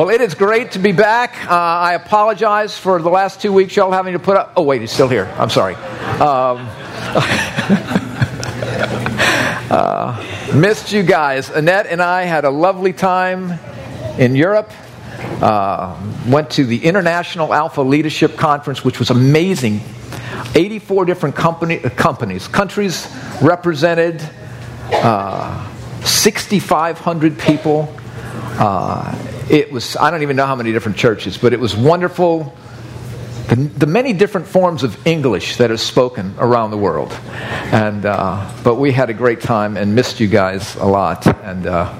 Well, it is great to be back. Uh, I apologize for the last two weeks, y'all having to put up. Oh, wait, he's still here. I'm sorry. Um, uh, missed you guys. Annette and I had a lovely time in Europe. Uh, went to the International Alpha Leadership Conference, which was amazing. 84 different company, uh, companies, countries represented, uh, 6,500 people. Uh, it was, I don't even know how many different churches, but it was wonderful. The, the many different forms of English that are spoken around the world. And, uh, but we had a great time and missed you guys a lot. And uh,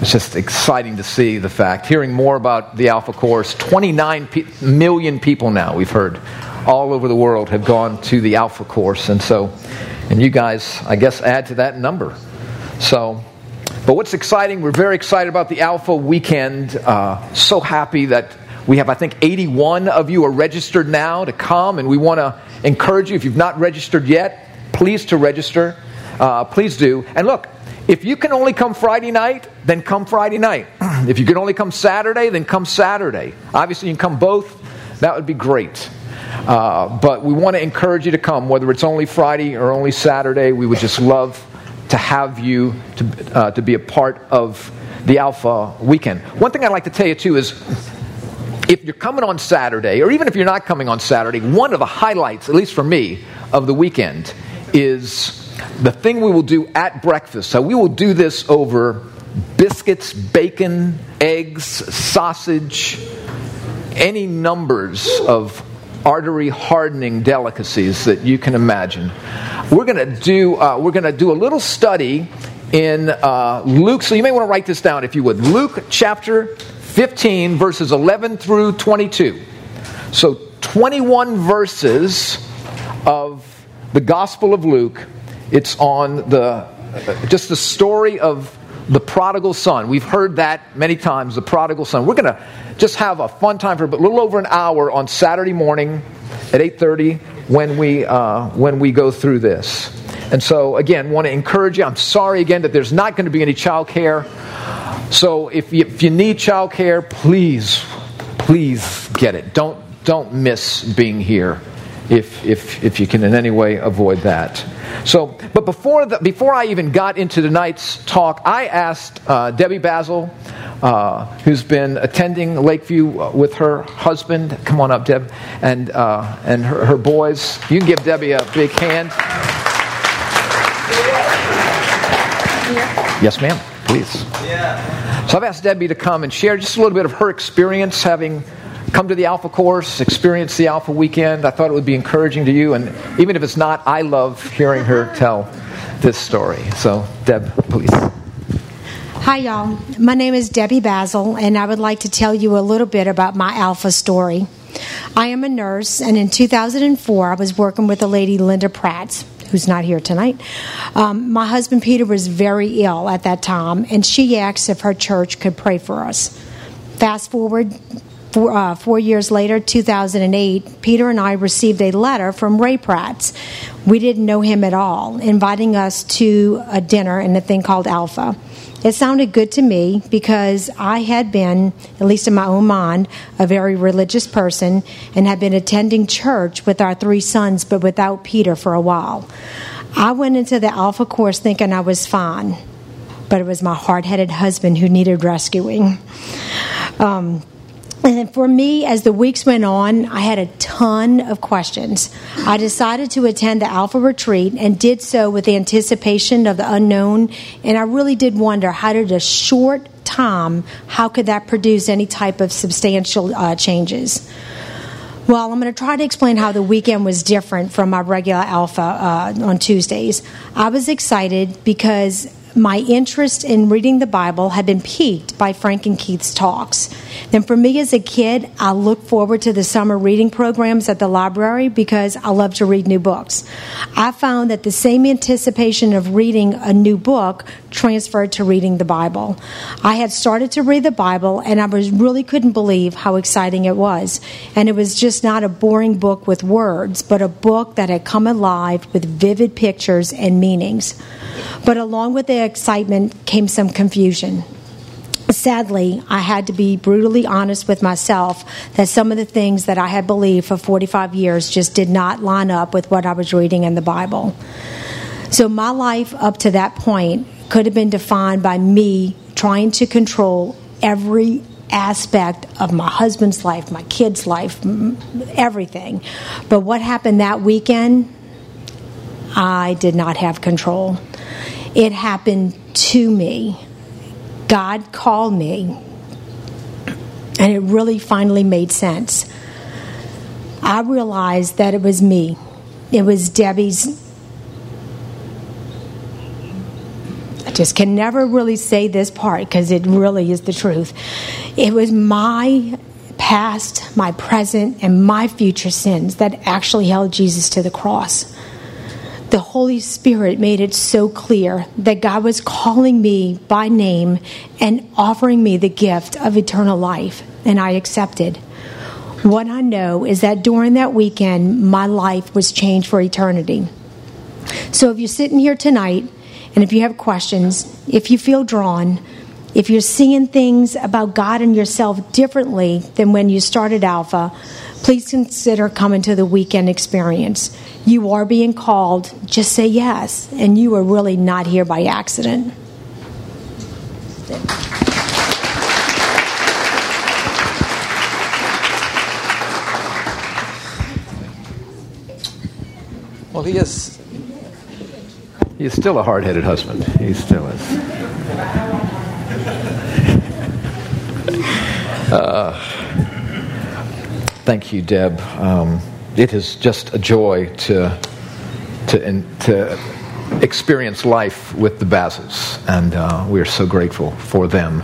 it's just exciting to see the fact, hearing more about the Alpha Course. 29 pe- million people now, we've heard, all over the world have gone to the Alpha Course. And so, and you guys, I guess, add to that number. So, but what's exciting, we're very excited about the Alpha weekend. Uh, so happy that we have, I think, 81 of you are registered now to come, and we want to encourage you. If you've not registered yet, please to register. Uh, please do. And look, if you can only come Friday night, then come Friday night. if you can only come Saturday, then come Saturday. Obviously, you can come both. That would be great. Uh, but we want to encourage you to come, whether it's only Friday or only Saturday. We would just love to have you to, uh, to be a part of the Alpha weekend. One thing I'd like to tell you, too, is if you're coming on Saturday, or even if you're not coming on Saturday, one of the highlights, at least for me, of the weekend is the thing we will do at breakfast. So we will do this over biscuits, bacon, eggs, sausage, any numbers of artery hardening delicacies that you can imagine. We're going to do uh, we're going to do a little study in uh, Luke. So you may want to write this down if you would. Luke chapter 15 verses 11 through 22. So 21 verses of the Gospel of Luke. It's on the just the story of the prodigal son. We've heard that many times, the prodigal son. We're going to just have a fun time for a little over an hour on Saturday morning at 8:30 when we uh, when we go through this. And so again, want to encourage you. I'm sorry again that there's not going to be any child care. So if you, if you need child care, please, please get it. Don't don't miss being here if, if, if you can in any way avoid that. So, but before, the, before I even got into tonight's talk, I asked uh, Debbie Basil, uh, who's been attending Lakeview with her husband. Come on up, Deb, and, uh, and her, her boys. You can give Debbie a big hand. Yes, ma'am, please. Yeah. So I've asked Debbie to come and share just a little bit of her experience having come to the Alpha course, experience the Alpha weekend. I thought it would be encouraging to you, and even if it's not, I love hearing her tell this story. So, Deb, please. Hi, y'all. My name is Debbie Basil, and I would like to tell you a little bit about my Alpha story. I am a nurse, and in 2004, I was working with a lady, Linda Pratt, who's not here tonight. Um, my husband Peter was very ill at that time, and she asked if her church could pray for us. Fast forward Four, uh, four, years later, 2008, Peter and I received a letter from Ray Pratt. We didn't know him at all, inviting us to a dinner in a thing called Alpha. It sounded good to me because I had been, at least in my own mind, a very religious person and had been attending church with our three sons, but without Peter for a while. I went into the Alpha course thinking I was fine, but it was my hard headed husband who needed rescuing. Um, and for me, as the weeks went on, I had a ton of questions. I decided to attend the Alpha Retreat and did so with anticipation of the unknown. And I really did wonder how did a short time, how could that produce any type of substantial uh, changes? Well, I'm going to try to explain how the weekend was different from my regular Alpha uh, on Tuesdays. I was excited because my interest in reading the Bible had been piqued by Frank and Keith's talks. Then, for me as a kid, I looked forward to the summer reading programs at the library because I love to read new books. I found that the same anticipation of reading a new book transferred to reading the Bible. I had started to read the Bible and I was really couldn't believe how exciting it was. And it was just not a boring book with words, but a book that had come alive with vivid pictures and meanings. But along with excitement came some confusion. Sadly, I had to be brutally honest with myself that some of the things that I had believed for 45 years just did not line up with what I was reading in the Bible. So, my life up to that point could have been defined by me trying to control every aspect of my husband's life, my kids' life, everything. But what happened that weekend, I did not have control. It happened to me. God called me, and it really finally made sense. I realized that it was me. It was Debbie's. I just can never really say this part because it really is the truth. It was my past, my present, and my future sins that actually held Jesus to the cross the Holy Spirit made it so clear that God was calling me by name and offering me the gift of eternal life, and I accepted. What I know is that during that weekend, my life was changed for eternity. So if you're sitting here tonight, and if you have questions, if you feel drawn, if you're seeing things about God and yourself differently than when you started Alpha, please consider coming to the weekend experience. You are being called, just say yes, and you are really not here by accident. Well, he is. He is still a hard headed husband. He still is. Uh, Thank you, Deb. Um, it is just a joy to to to experience life with the Bazels, and uh, we are so grateful for them.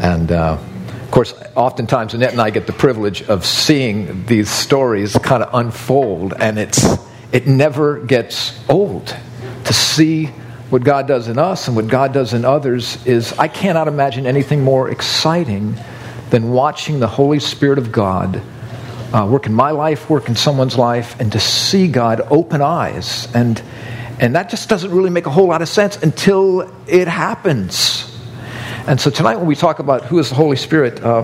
And uh, of course, oftentimes Annette and I get the privilege of seeing these stories kind of unfold, and it's it never gets old to see what God does in us and what God does in others. Is I cannot imagine anything more exciting than watching the Holy Spirit of God uh, work in my life, work in someone's life, and to see God open eyes. And, and that just doesn't really make a whole lot of sense until it happens. And so tonight, when we talk about who is the Holy Spirit, uh,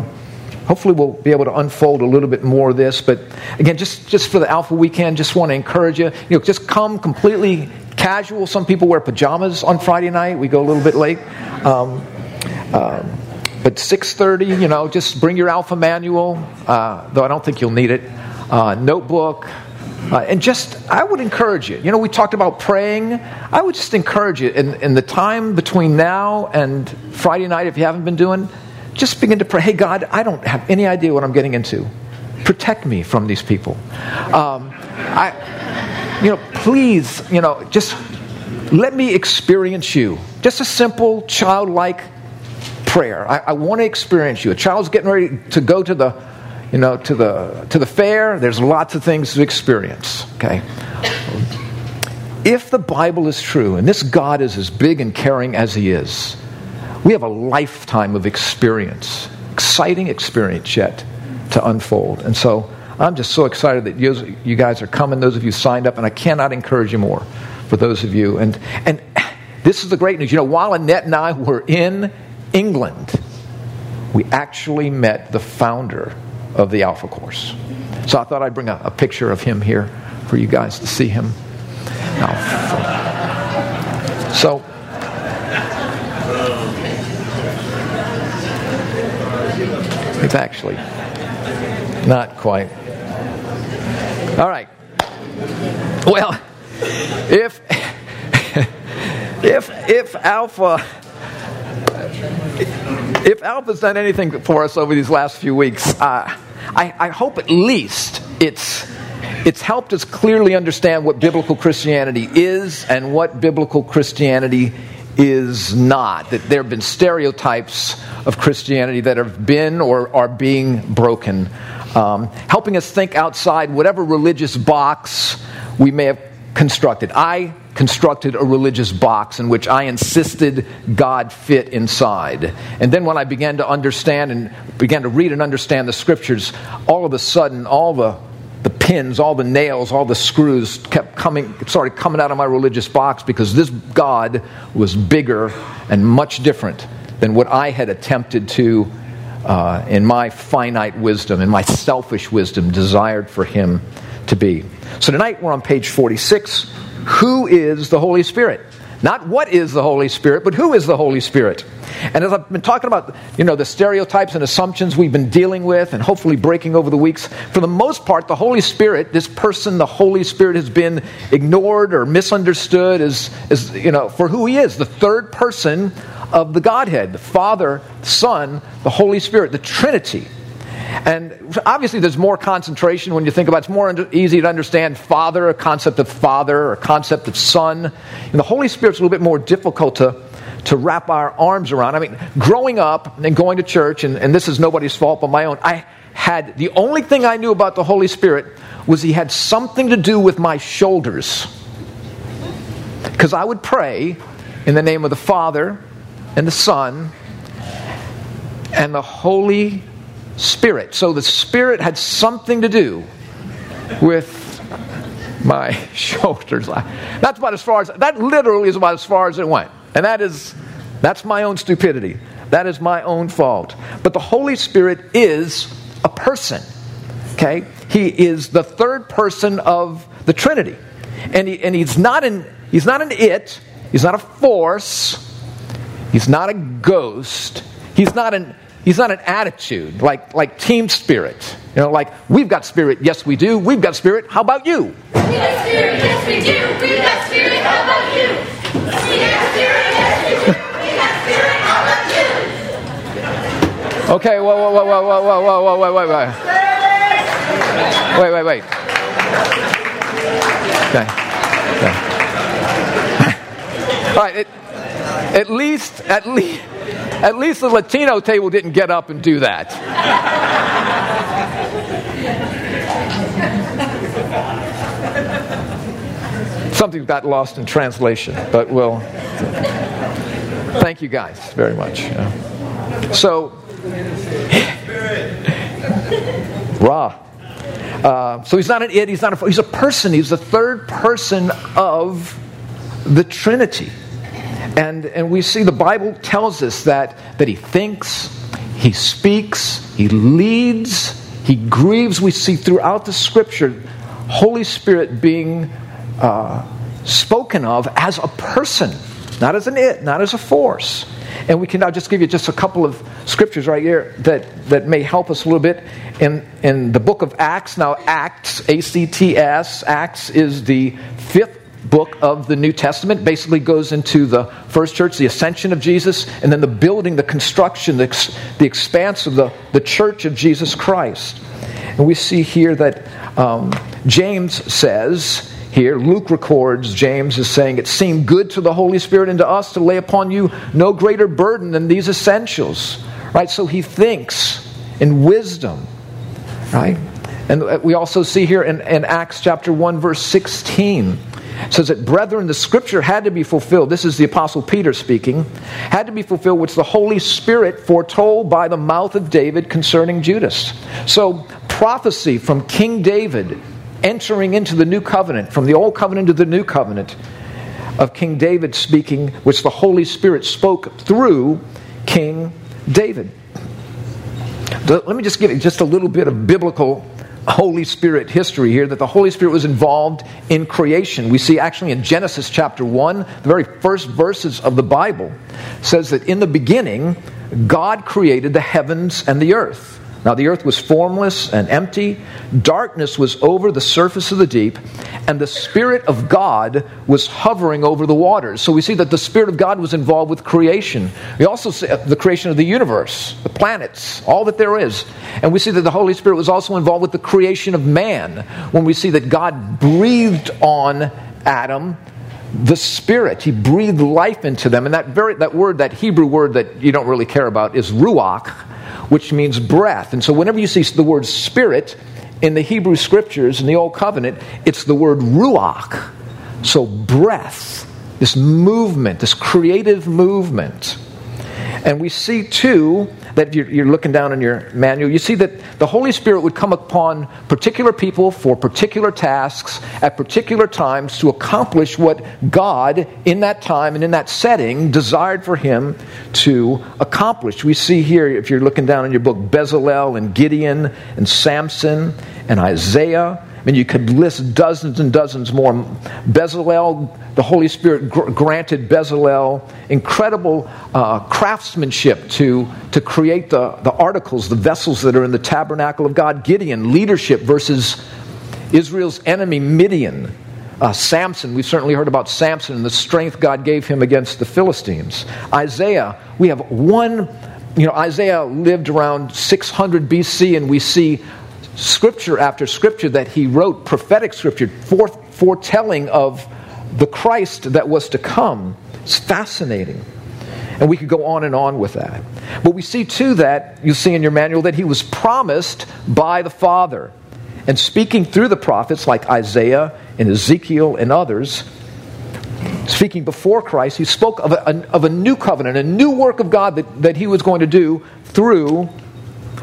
hopefully we'll be able to unfold a little bit more of this. But again, just, just for the Alpha Weekend, just want to encourage you, you know, just come completely casual. Some people wear pajamas on Friday night. We go a little bit late. Um, um, but 6.30, you know, just bring your Alpha Manual, uh, though I don't think you'll need it, uh, notebook, uh, and just, I would encourage you. You know, we talked about praying. I would just encourage you in, in the time between now and Friday night, if you haven't been doing, just begin to pray. Hey, God, I don't have any idea what I'm getting into. Protect me from these people. Um, I, you know, please, you know, just let me experience you. Just a simple, childlike prayer. I, I want to experience you. A child's getting ready to go to the, you know, to the to the fair. There's lots of things to experience. Okay. If the Bible is true, and this God is as big and caring as He is, we have a lifetime of experience, exciting experience yet to unfold. And so I'm just so excited that you, you guys are coming, those of you signed up, and I cannot encourage you more for those of you. And, and this is the great news. You know, while Annette and I were in England, we actually met the founder of the Alpha Course. So I thought I'd bring a, a picture of him here for you guys to see him. Now, so. It's actually not quite. All right. Well, if if if Alpha if Alpha's done anything for us over these last few weeks, uh, I, I hope at least it's it's helped us clearly understand what biblical Christianity is and what biblical Christianity is not. That there have been stereotypes of Christianity that have been or are being broken. Um, helping us think outside whatever religious box we may have constructed. I constructed a religious box in which I insisted God fit inside. And then when I began to understand and began to read and understand the scriptures, all of a sudden, all the the pins, all the nails, all the screws kept coming, started coming out of my religious box because this God was bigger and much different than what I had attempted to, uh, in my finite wisdom, in my selfish wisdom, desired for him to be. So tonight we're on page 46. Who is the Holy Spirit? Not what is the Holy Spirit, but who is the Holy Spirit? And as I've been talking about, you know, the stereotypes and assumptions we've been dealing with and hopefully breaking over the weeks, for the most part, the Holy Spirit, this person, the Holy Spirit, has been ignored or misunderstood as, as you know, for who he is, the third person of the Godhead, the Father, Son, the Holy Spirit, the Trinity. And obviously, there's more concentration when you think about it. It's more easy to understand Father, a concept of Father, a concept of Son. And the Holy Spirit's a little bit more difficult to, to wrap our arms around. I mean, growing up and going to church, and, and this is nobody's fault but my own, I had the only thing I knew about the Holy Spirit was he had something to do with my shoulders. Because I would pray in the name of the Father and the Son and the Holy Spirit. So the Spirit had something to do with my shoulders. That's about as far as, that literally is about as far as it went. And that is, that's my own stupidity. That is my own fault. But the Holy Spirit is a person. Okay? He is the third person of the Trinity. And, he, and he's, not an, he's not an it, he's not a force, he's not a ghost, he's not an He's not an attitude like, like team spirit. You know, like, we've got spirit, yes we do. We've got spirit, how about you? We got spirit, yes we do. We've got spirit, how about you? We got spirit, yes we do. We got spirit, how about you? Okay, whoa, whoa, whoa, whoa, whoa, whoa, whoa, whoa, wait, wait, wait. Wait, wait, wait. Okay. okay. All right, it, at least, at least. At least the Latino table didn't get up and do that. Something got lost in translation, but we'll. Thank you guys very much. So, Ra. Uh, so he's not an it, he's not a, he's a person, he's the third person of the Trinity. And, and we see the Bible tells us that, that he thinks, he speaks, he leads, he grieves. We see throughout the scripture Holy Spirit being uh, spoken of as a person, not as an it, not as a force. And we can now just give you just a couple of scriptures right here that, that may help us a little bit. In, in the book of Acts, now Acts, A C T S, Acts is the fifth book of the New Testament. Basically, goes into the first church, the ascension of Jesus, and then the building, the construction, the, ex- the expanse of the, the church of Jesus Christ. And we see here that um, James says, here, Luke records, James is saying, It seemed good to the Holy Spirit and to us to lay upon you no greater burden than these essentials. Right? So he thinks in wisdom. Right? And we also see here in, in Acts chapter 1, verse 16 says that, brethren, the scripture had to be fulfilled. This is the Apostle Peter speaking. Had to be fulfilled, which the Holy Spirit foretold by the mouth of David concerning Judas. So, prophecy from King David entering into the new covenant, from the old covenant to the new covenant, of King David speaking, which the Holy Spirit spoke through King David. Let me just give you just a little bit of biblical Holy Spirit history here that the Holy Spirit was involved in creation. We see actually in Genesis chapter 1, the very first verses of the Bible says that in the beginning God created the heavens and the earth. Now the earth was formless and empty, darkness was over the surface of the deep, and the Spirit of God was hovering over the waters. So we see that the Spirit of God was involved with creation. We also see uh, the creation of the universe, the planets, all that there is. And we see that the Holy Spirit was also involved with the creation of man, when we see that God breathed on Adam the spirit he breathed life into them and that very that word that hebrew word that you don't really care about is ruach which means breath. And so whenever you see the word spirit in the Hebrew scriptures in the Old Covenant, it's the word ruach. So breath, this movement, this creative movement. And we see, too, that you're, you're, looking down in your manual, you see that the Holy Spirit would come upon particular people for particular tasks at particular times to accomplish what God, in that time and in that setting, desired for him to accomplish. We see here, if you're looking down in your book, Bezalel and Gideon and Samson and Isaiah I mean, you could list dozens and dozens more. Bezalel, the Holy Spirit gr- granted Bezalel incredible uh, craftsmanship to, to create the, the articles, the vessels that are in the tabernacle of God. Gideon, leadership versus Israel's enemy, Midian. Uh, Samson, we've certainly heard about Samson and the strength God gave him against the Philistines. Isaiah, we have one, you know, Isaiah lived around 600 BC, and we see scripture after scripture that he wrote, prophetic scripture, foretelling of the Christ that was to come. It's fascinating. And we could go on and on with that. But we see too that, you see in your manual, that he was promised by the Father. And speaking through the prophets like Isaiah and Ezekiel and others, speaking before Christ, he spoke of a, of a new covenant, a new work of God that, that he was going to do through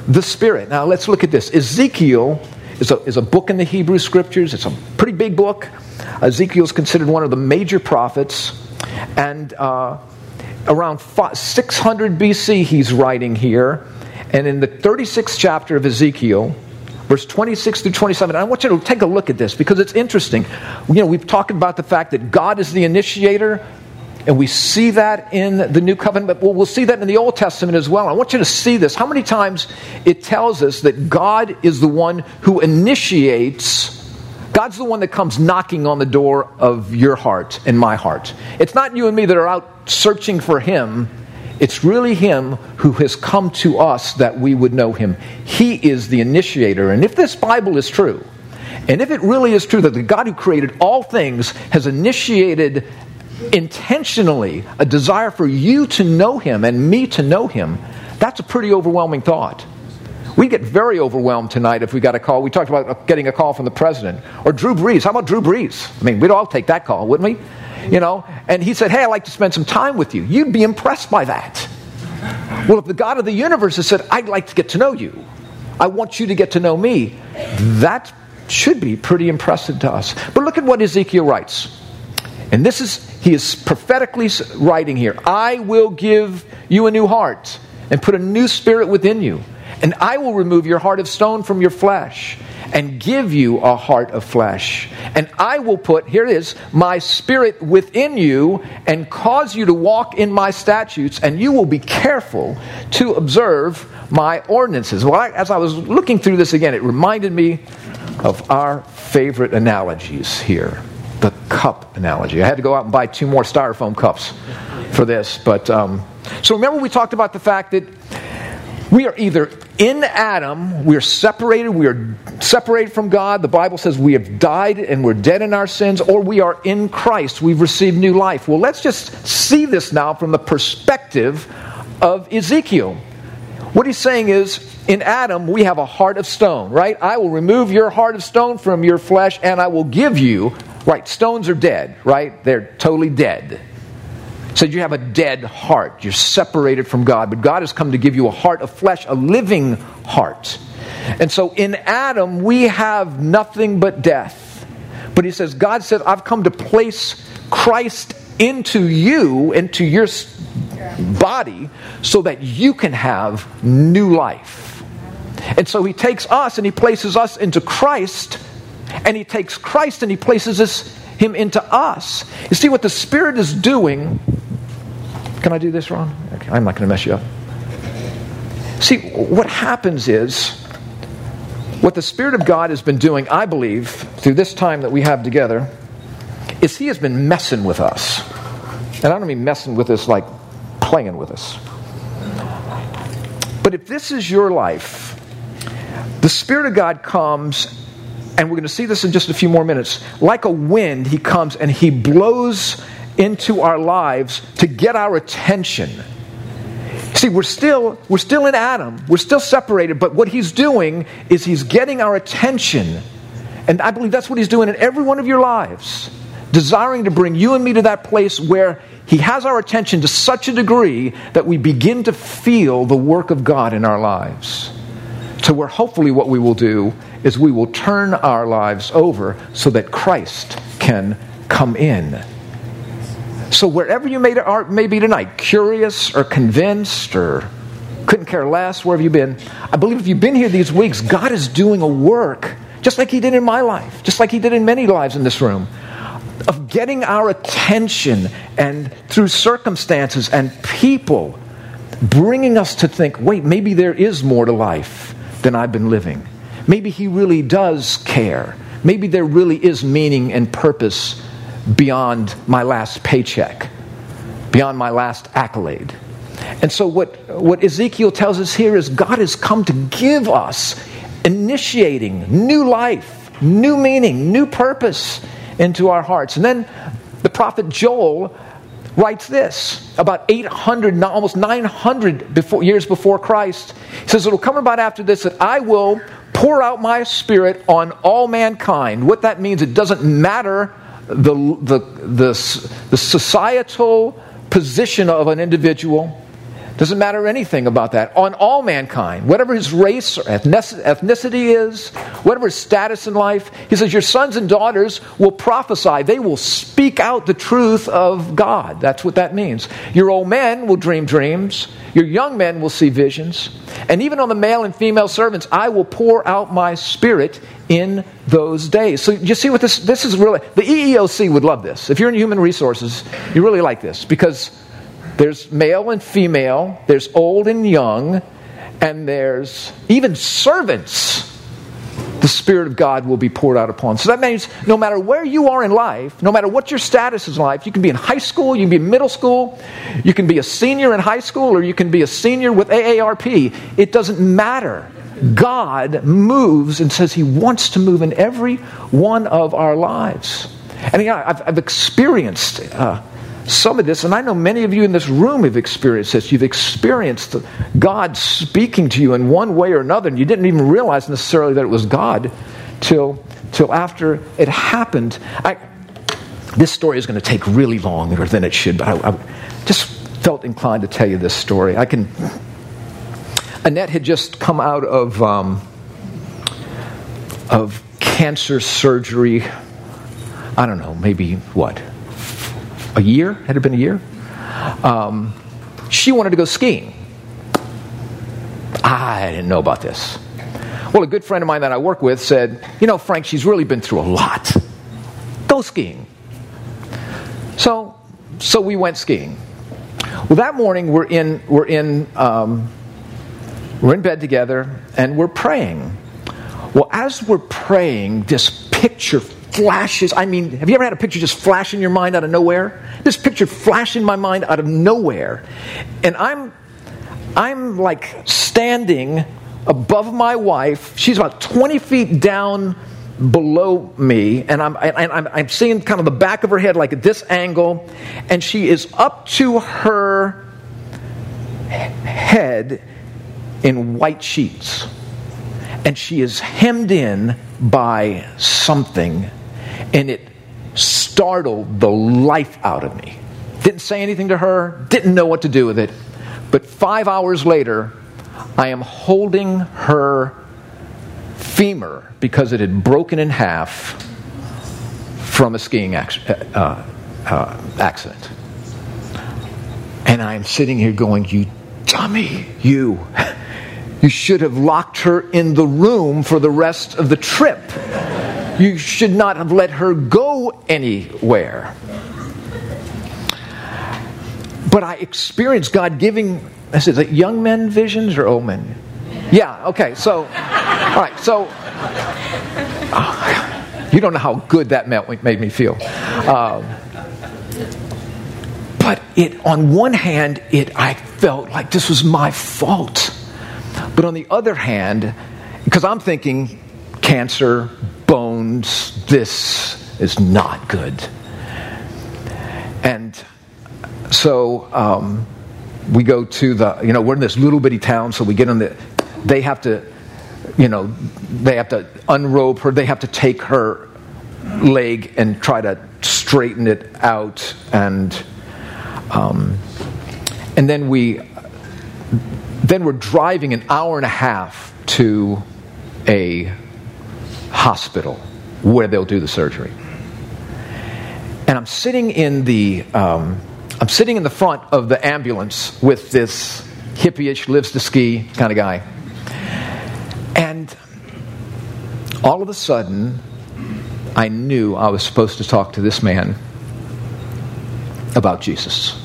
the Spirit. Now let's look at this. Ezekiel is a, is a book in the Hebrew Scriptures, it's a pretty big book. Ezekiel is considered one of the major prophets. And uh, around 600 BC, he's writing here. And in the 36th chapter of Ezekiel, verse 26 through 27. I want you to take a look at this because it's interesting. You know, we've talked about the fact that God is the initiator and we see that in the New Covenant, but we'll, see that in the Old Testament as well. I want you to see this. How many times it tells us that God is the one who initiates, God's the one that comes knocking on the door of your heart and my heart. It's not you and me that are out searching for Him. It's really Him who has come to us that we would know Him. He is the initiator. And if this Bible is true, and if it really is true that the God who created all things has initiated intentionally a desire for you to know him and me to know him, that's a pretty overwhelming thought. We get very overwhelmed tonight if we got a call. We talked about getting a call from the president or Drew Brees. How about Drew Brees? I mean, we'd all take that call, wouldn't we? You know, and he said, Hey, I'd like to spend some time with you. You'd be impressed by that. Well, if the God of the universe has said, I'd like to get to know you, I want you to get to know me, that should be pretty impressive to us. But look at what Ezekiel writes. And this is, he is prophetically writing here I will give you a new heart and put a new spirit within you. And I will remove your heart of stone from your flesh and give you a heart of flesh. And I will put, here it is, my spirit within you and cause you to walk in my statutes, and you will be careful to observe my ordinances. Well, I, as I was looking through this again, it reminded me of our favorite analogies here the cup analogy. I had to go out and buy two more styrofoam cups for this. But um, so remember, we talked about the fact that we are either in Adam, we are separated, we are separated from God. The Bible says we have died and we're dead in our sins, or we are in Christ, we've received new life. Well, let's just see this now from the perspective of Ezekiel. What he's saying is, in Adam, we have a heart of stone, right? I will remove your heart of stone from your flesh and I will give you Right, stones are dead, right? They're totally dead. So you have a dead heart. You're separated from God. But God has come to give you a heart of flesh, a living heart. And so in Adam, we have nothing but death. But he says, God said, I've come to place Christ into you, into your body, so that you can have new life. And so he takes us and he places us into Christ and he takes Christ and he places us, him into us. You see what the Spirit is doing. Can I do this, Ron? Okay, I'm not going to mess you up. See, what happens is, what the Spirit of God has been doing, I believe, through this time that we have together, is He has been messing with us. And I don't mean messing with us like playing with us. But if this is your life, the Spirit of God comes and we're going to see this in just a few more minutes. Like a wind, he comes and he blows into our lives to get our attention. See, we're still we're still in Adam. We're still separated, but what he's doing is he's getting our attention. And I believe that's what he's doing in every one of your lives, desiring to bring you and me to that place where He has our attention to such a degree that we begin to feel the work of God in our lives. To where hopefully what we will do is we will turn our lives over so that Christ can come in. So, wherever you may, be tonight, curious or convinced or couldn't care less, wherever you've been, I believe if you've been here these weeks, God is doing a work, just like He did in my life, just like He did in many lives in this room, of getting our attention and through circumstances and people bringing us to think wait, maybe there is more to life than I've been living. Maybe He really does care. Maybe there really is meaning and purpose beyond my last paycheck, beyond my last accolade. And so, what, what Ezekiel tells us here is God has come to give us initiating new life, new meaning, new purpose into our hearts. And then the prophet Joel writes this about 800, almost 900 before, years before Christ. He says, It'll come about after this that I will pour out my spirit on all mankind. What that means, it doesn't matter the, the, the, the societal position of an individual. Doesn't matter anything about that. On all mankind, whatever his race or ethnicity is, whatever his status in life, he says, Your sons and daughters will prophesy. They will speak out the truth of God. That's what that means. Your old men will dream dreams. Your young men will see visions. And even on the male and female servants, I will pour out my spirit in those days. So you see what this this is really the EEOC would love this. If you're in human resources, you really like this because there's male and female, there's old and young, and there's even servants. The Spirit of God will be poured out upon. So that means no matter where you are in life, no matter what your status is in life, you can be in high school, you can be in middle school, you can be a senior in high school, or you can be a senior with AARP. It doesn't matter. God moves and says He wants to move in every one of our lives. And yeah, I've, I've experienced uh, some of this, and I know many of you in this room have experienced this. You've experienced God speaking to you in one way or another, and you didn't even realize necessarily that it was God till, till after it happened. I, this story is going to take really longer than it should, but I, I just felt inclined to tell you this story. I can. Annette had just come out of um, of cancer surgery. I don't know, maybe what a year? Had it been a year? Um, she wanted to go skiing. I didn't know about this. Well, a good friend of mine that I work with said, You know, Frank, she's really been through a lot. Go skiing. So, so we went skiing. Well, that morning we're in, we're in, um, we're in bed together and we're praying. Well, as we're praying, this picture flashes. I mean, have you ever had a picture just flash in your mind out of nowhere? This picture flashed in my mind out of nowhere. And I'm I'm like standing above my wife. She's about 20 feet down below me, and I'm, I'm, I'm seeing kind of the back of her head like at this angle, and she is up to her head in white sheets. And she is hemmed in by something and it startled the life out of me. Didn't say anything to her, didn't know what to do with it. But five hours later, I am holding her femur because it had broken in half from a skiing uh, uh, accident. And I'm sitting here going, You dummy, you. You should have locked her in the room for the rest of the trip. You should not have let her go anywhere. But I experienced God giving, I said, like young men visions or old men? Yeah, okay, so, all right, so, oh, you don't know how good that made me feel. Um, but it, on one hand, it, I felt like this was my fault. But on the other hand, because I'm thinking cancer, bones, this is not good. And so um, we go to the, you know, we're in this little bitty town, so we get on the, they have to, you know, they have to unrobe her, they have to take her leg and try to straighten it out. And Um, and then we then we're driving an hour and a half to a hospital where they'll do the surgery. And I'm sitting in the um, I'm sitting in the front of the ambulance with this hippie-ish lives to ski kind of guy. And all of a sudden, I knew I was supposed to talk to this man about Jesus.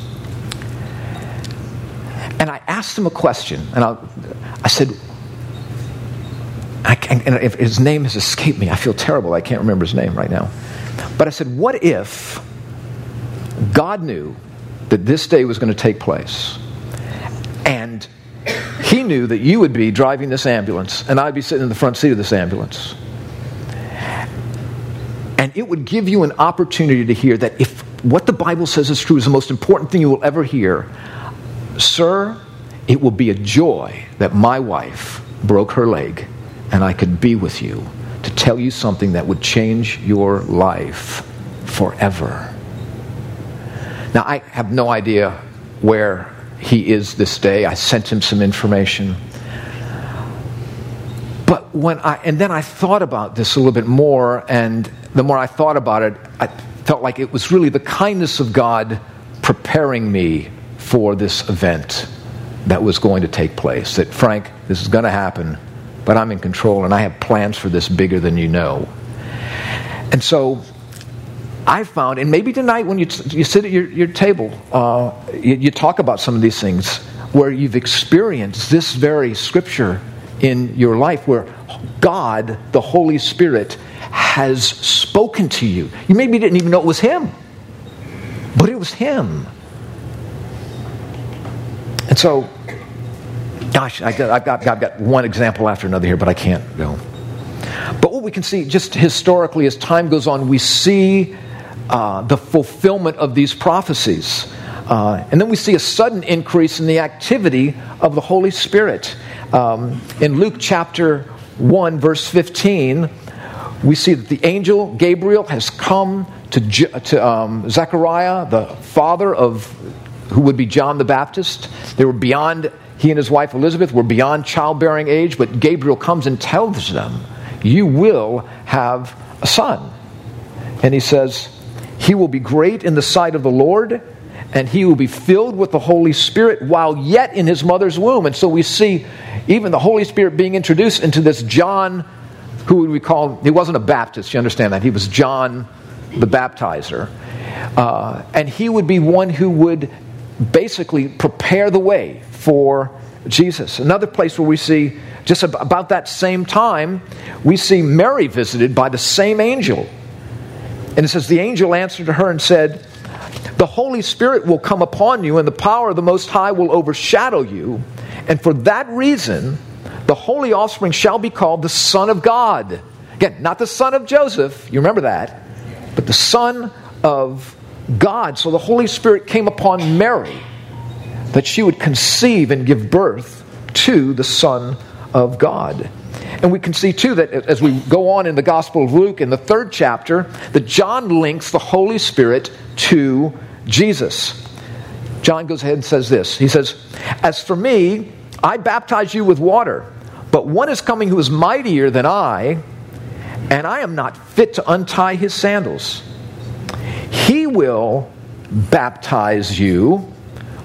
And I asked him a question, and I, I said, and if his name has escaped me, I feel terrible. I can't remember his name right now. But I said, What if God knew that this day was going to take place? And he knew that you would be driving this ambulance, and I'd be sitting in the front seat of this ambulance. And it would give you an opportunity to hear that if what the Bible says is true is the most important thing you will ever hear, sir, it will be a joy that my wife broke her leg and I could be with you to tell you something that would change your life forever. Now, I have no idea where he is this day. I sent him some information. But when I, and then I thought about this a little bit more, and the more I thought about it, I felt like it was really the kindness of God preparing me for this event that was going to take place. That, Frank, this is going to happen, but I'm in control, and I have plans for this bigger than you know. And so I found, and maybe tonight when you, you sit at your, your table, uh, you, you talk about some of these things where you've experienced this very scripture in your life where God, the Holy Spirit, has spoken to you. You maybe didn't even know it was Him, but it was Him. And so, gosh, I I've, got, I've got one example after another here, but I can't go. But what we can see just historically as time goes on, we see uh, the fulfillment of these prophecies. Uh, and then we see a sudden increase in the activity of the Holy Spirit. Um, in Luke chapter 1, verse 15, we see that the angel Gabriel has come to, to um, Zechariah, the father of who would be John the Baptist. They were beyond, he and his wife Elizabeth were beyond childbearing age, but Gabriel comes and tells them, You will have a son. And he says, He will be great in the sight of the Lord, and he will be filled with the Holy Spirit while yet in his mother's womb. And so we see even the Holy Spirit being introduced into this John, who would we call, he wasn't a Baptist, you understand that. He was John the baptizer. Uh, and he would be one who would basically prepare the way for Jesus. Another place where we see, just about that same time, we see Mary visited by the same angel. And it says, The angel answered to her and said, The Holy Spirit will come upon you, and the power of the Most High will overshadow you. And for that reason, the holy offspring shall be called the Son of God. Again, not the son of Joseph, you remember that, but the Son of God. So the Holy Spirit came upon Mary that she would conceive and give birth to the Son of God. And we can see too that as we go on in the Gospel of Luke in the third chapter, that John links the Holy Spirit to Jesus. John goes ahead and says this He says, As for me, I baptize you with water, but one is coming who is mightier than I, and I am not fit to untie his sandals. He will baptize you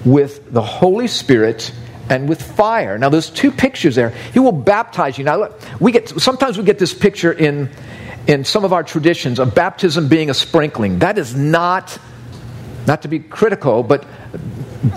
with the Holy Spirit and with fire. Now, there's two pictures there. He will baptize you. Now, we get sometimes we get this picture in in some of our traditions of baptism being a sprinkling. That is not not to be critical, but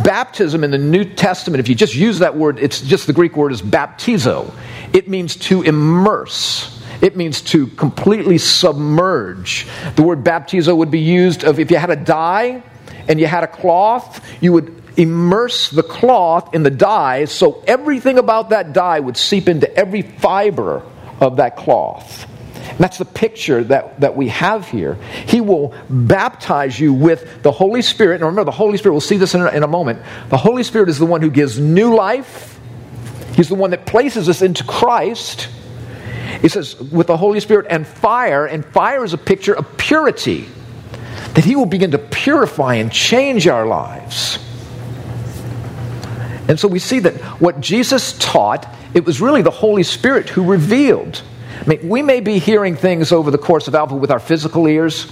baptism in the New Testament, if you just use that word, it's just the Greek word is baptizo. It means to immerse. It means to completely submerge. The word baptizo would be used of if you had a dye and you had a cloth, you would immerse the cloth in the dye so everything about that dye would seep into every fiber of that cloth. That's the picture that, that we have here. He will baptize you with the Holy Spirit. And remember, the Holy Spirit, we'll see this in a, in a moment. The Holy Spirit is the one who gives new life, He's the one that places us into Christ. He says, with the Holy Spirit and fire, and fire is a picture of purity. that He will begin to purify and change our lives. And so we see that what Jesus taught, it was really the Holy Spirit who revealed. I mean, we may be hearing things over the course of Alpha with our physical ears,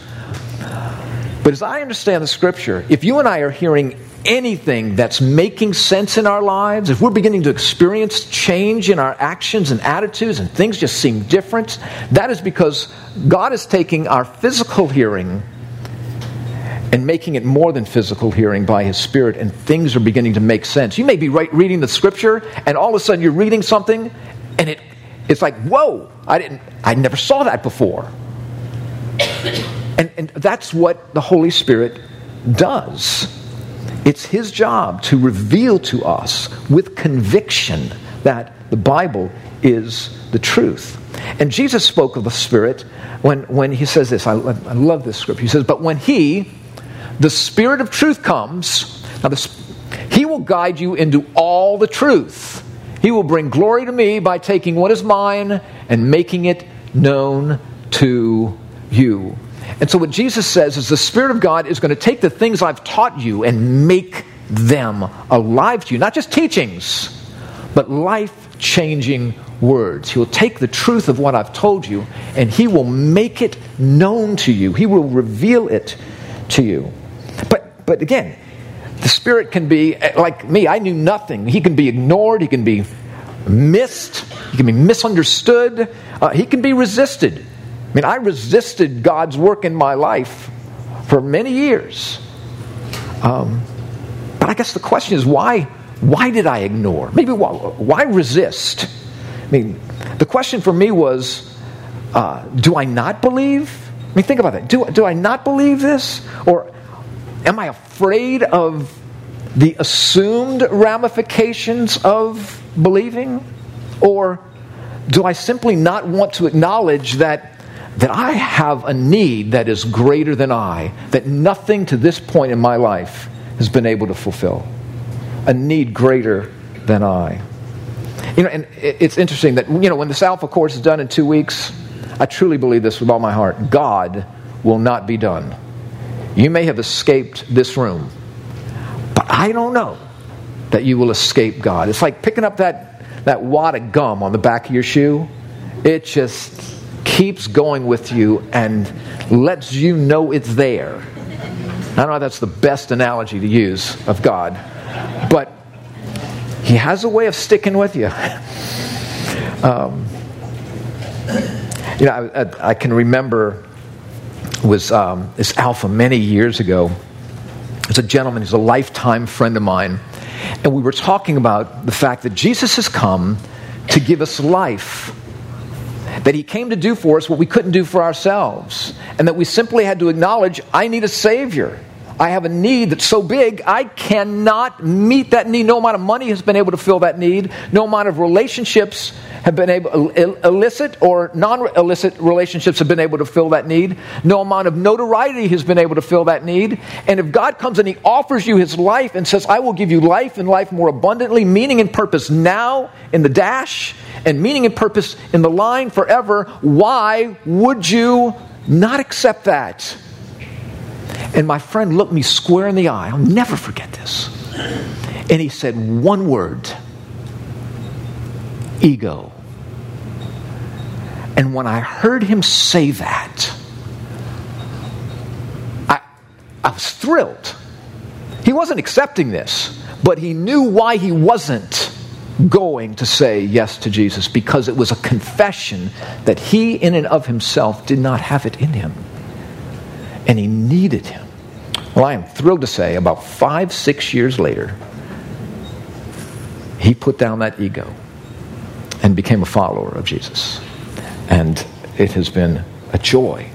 but as I understand the scripture, if you and I are hearing anything that's making sense in our lives, if we're beginning to experience change in our actions and attitudes and things just seem different, that is because God is taking our physical hearing and making it more than physical hearing by His Spirit, and things are beginning to make sense. You may be right, reading the Scripture, and all of a sudden you're reading something, and it, it's like, whoa, I, didn't, I never saw that before. And, and that's what the Holy Spirit does. It's His job to reveal to us with conviction that the Bible is the truth. And Jesus spoke of the Spirit when, when He says this. I, I love this scripture. He says, But when He, the Spirit of truth comes, now the, He will guide you into all the truth. He will bring glory to me by taking what is mine and making it known to you. And so, what Jesus says is the Spirit of God is going to take the things I've taught you and make them alive to you. Not just teachings, but life changing words. He will take the truth of what I've told you and He will make it known to you. He will reveal it to you. But, but again, the Spirit can be like me. I knew nothing. He can be ignored. He can be missed. He can be misunderstood. Uh, he can be resisted. I mean, I resisted God's work in my life for many years. Um, but I guess the question is why? Why did I ignore? Maybe why, why resist? I mean, the question for me was, uh, do I not believe? I mean, think about that. Do, do I not believe this? Or am I afraid of the assumed ramifications of believing? Or do I simply not want to acknowledge that that I have a need that is greater than I, that nothing to this point in my life has been able to fulfill. A need greater than I. You know, and it's interesting that, you know, when this Alpha course is done in two weeks, I truly believe this with all my heart. God will not be done. You may have escaped this room, but I don't know that you will escape God. It's like picking up that, that wad of gum on the back of your shoe. It just keeps going with you and lets you know it's there. I don't know if that's the best analogy to use of God, but He has a way of sticking with you. Um, you know, I, I, I, can remember was um, this Alpha many years ago. It's a gentleman, he's a lifetime friend of mine, and we were talking about the fact that Jesus has come to give us life that He came to do for us what we couldn't do for ourselves, and that we simply had to acknowledge, I need a Savior. I have a need that's so big, I cannot meet that need. No amount of money has been able to fill that need. No amount of relationships have been able, illicit or non illicit relationships have been able to fill that need. No amount of notoriety has been able to fill that need. And if God comes and He offers you His life and says, I will give you life and life more abundantly, meaning and purpose now in the dash, and meaning and purpose in the line forever, why would you not accept that? And my friend looked me square in the eye. I'll never forget this. And he said one word ego. And when I heard him say that, I, I was thrilled. He wasn't accepting this, but he knew why he wasn't going to say yes to Jesus because it was a confession that he, in and of himself, did not have it in him and he needed him. Well, I am thrilled to say, about five, six years later, he put down that ego and became a follower of Jesus. And it has been a joy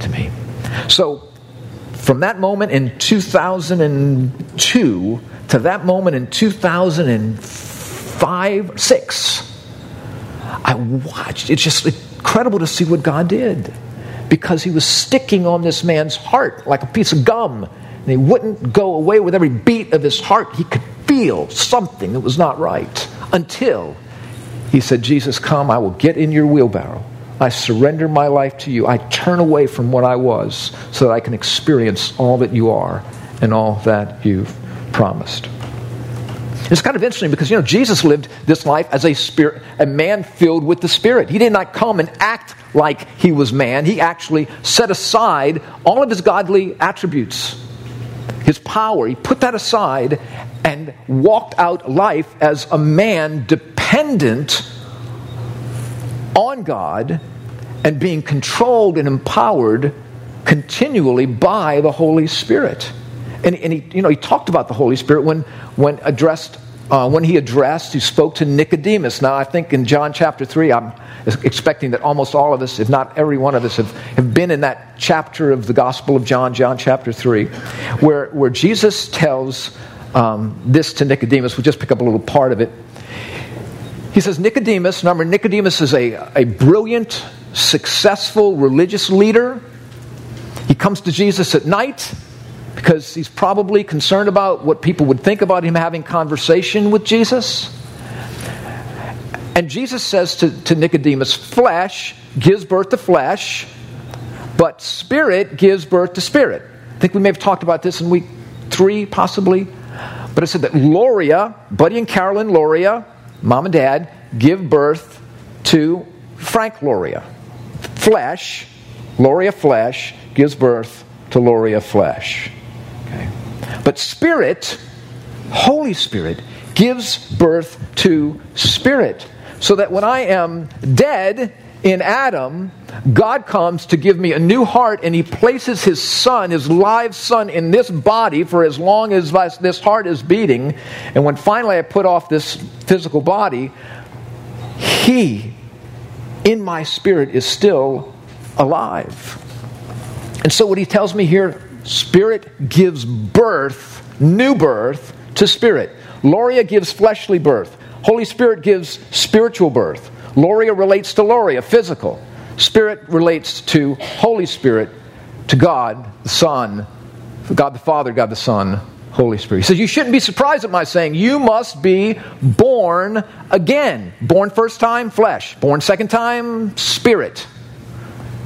to me. So, from that moment in 2002 to that moment in 2005, 6, I watched. It's just incredible to see what God did because he was sticking on this man's heart like a piece of gum. And he wouldn't go away with every beat of his heart. He could feel something that was not right until he said, Jesus, come, I will get in your wheelbarrow I surrender my life to you. I turn away from what I was so that I can experience all that you are and all that you've promised. It's kind of interesting because, you know, Jesus lived this life as a spirit, a man filled with the Spirit. He did not come and act like he was man. He actually set aside all of his godly attributes, his power. He put that aside and walked out life as a man dependent on God and being controlled and empowered continually by the Holy Spirit. And, and he, you know, he talked about the Holy Spirit when, when addressed, uh, when he addressed, he spoke to Nicodemus. Now, I think in John chapter 3, I'm expecting that almost all of us, if not every one of us, have, have been in that chapter of the Gospel of John, John chapter 3, where, where Jesus tells um, this to Nicodemus. We'll just pick up a little part of it. He says, Nicodemus, remember, Nicodemus is a, a brilliant, successful religious leader. He comes to Jesus at night because he's probably concerned about what people would think about him having conversation with Jesus. And Jesus says to, to Nicodemus, flesh gives birth to flesh, but spirit gives birth to spirit. I think we may have talked about this in week three, possibly. But it said that Loria, Buddy and Carolyn Loria, mom and dad, give birth to Frank Loria. Flesh, Loria flesh, gives birth to Loria flesh. Okay. But spirit, Holy Spirit, gives birth to spirit. So that when I am dead in Adam, God comes to give me a new heart and he places his son, his live son, in this body for as long as this heart is beating. And when finally I put off this physical body, he, in my spirit, is still alive. And so what he tells me here spirit gives birth, new birth, to spirit. Loria gives fleshly birth. Holy Spirit gives spiritual birth. Loria relates to Loria, physical. Spirit relates to Holy Spirit, to God the Son, God the Father, God the Son, Holy Spirit. He says, You shouldn't be surprised at my saying, You must be born again. Born first time, flesh. Born second time, spirit.